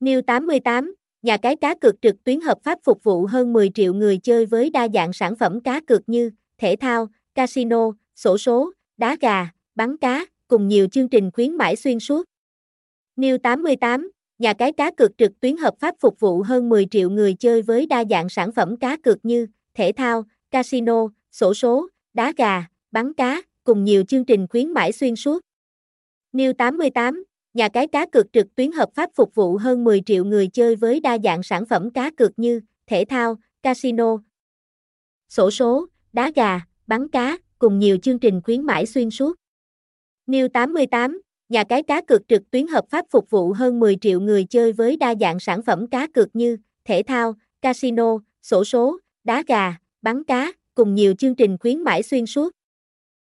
New 88, nhà cái cá cược trực tuyến hợp pháp phục vụ hơn 10 triệu người chơi với đa dạng sản phẩm cá cược như thể thao, casino, sổ số, đá gà, bắn cá, cùng nhiều chương trình khuyến mãi xuyên suốt. New 88, nhà cái cá cược trực tuyến hợp pháp phục vụ hơn 10 triệu người chơi với đa dạng sản phẩm cá cược như thể thao, casino, sổ số, đá gà, bắn cá, cùng nhiều chương trình khuyến mãi xuyên suốt. New 88, nhà cái cá cược trực tuyến hợp pháp phục vụ hơn 10 triệu người chơi với đa dạng sản phẩm cá cược như thể thao, casino, sổ số, đá gà, bắn cá, cùng nhiều chương trình khuyến mãi xuyên suốt. New 88, nhà cái cá cược trực tuyến hợp pháp phục vụ hơn 10 triệu người chơi với đa dạng sản phẩm cá cược như thể thao, casino, sổ số, đá gà, bắn cá, cùng nhiều chương trình khuyến mãi xuyên suốt.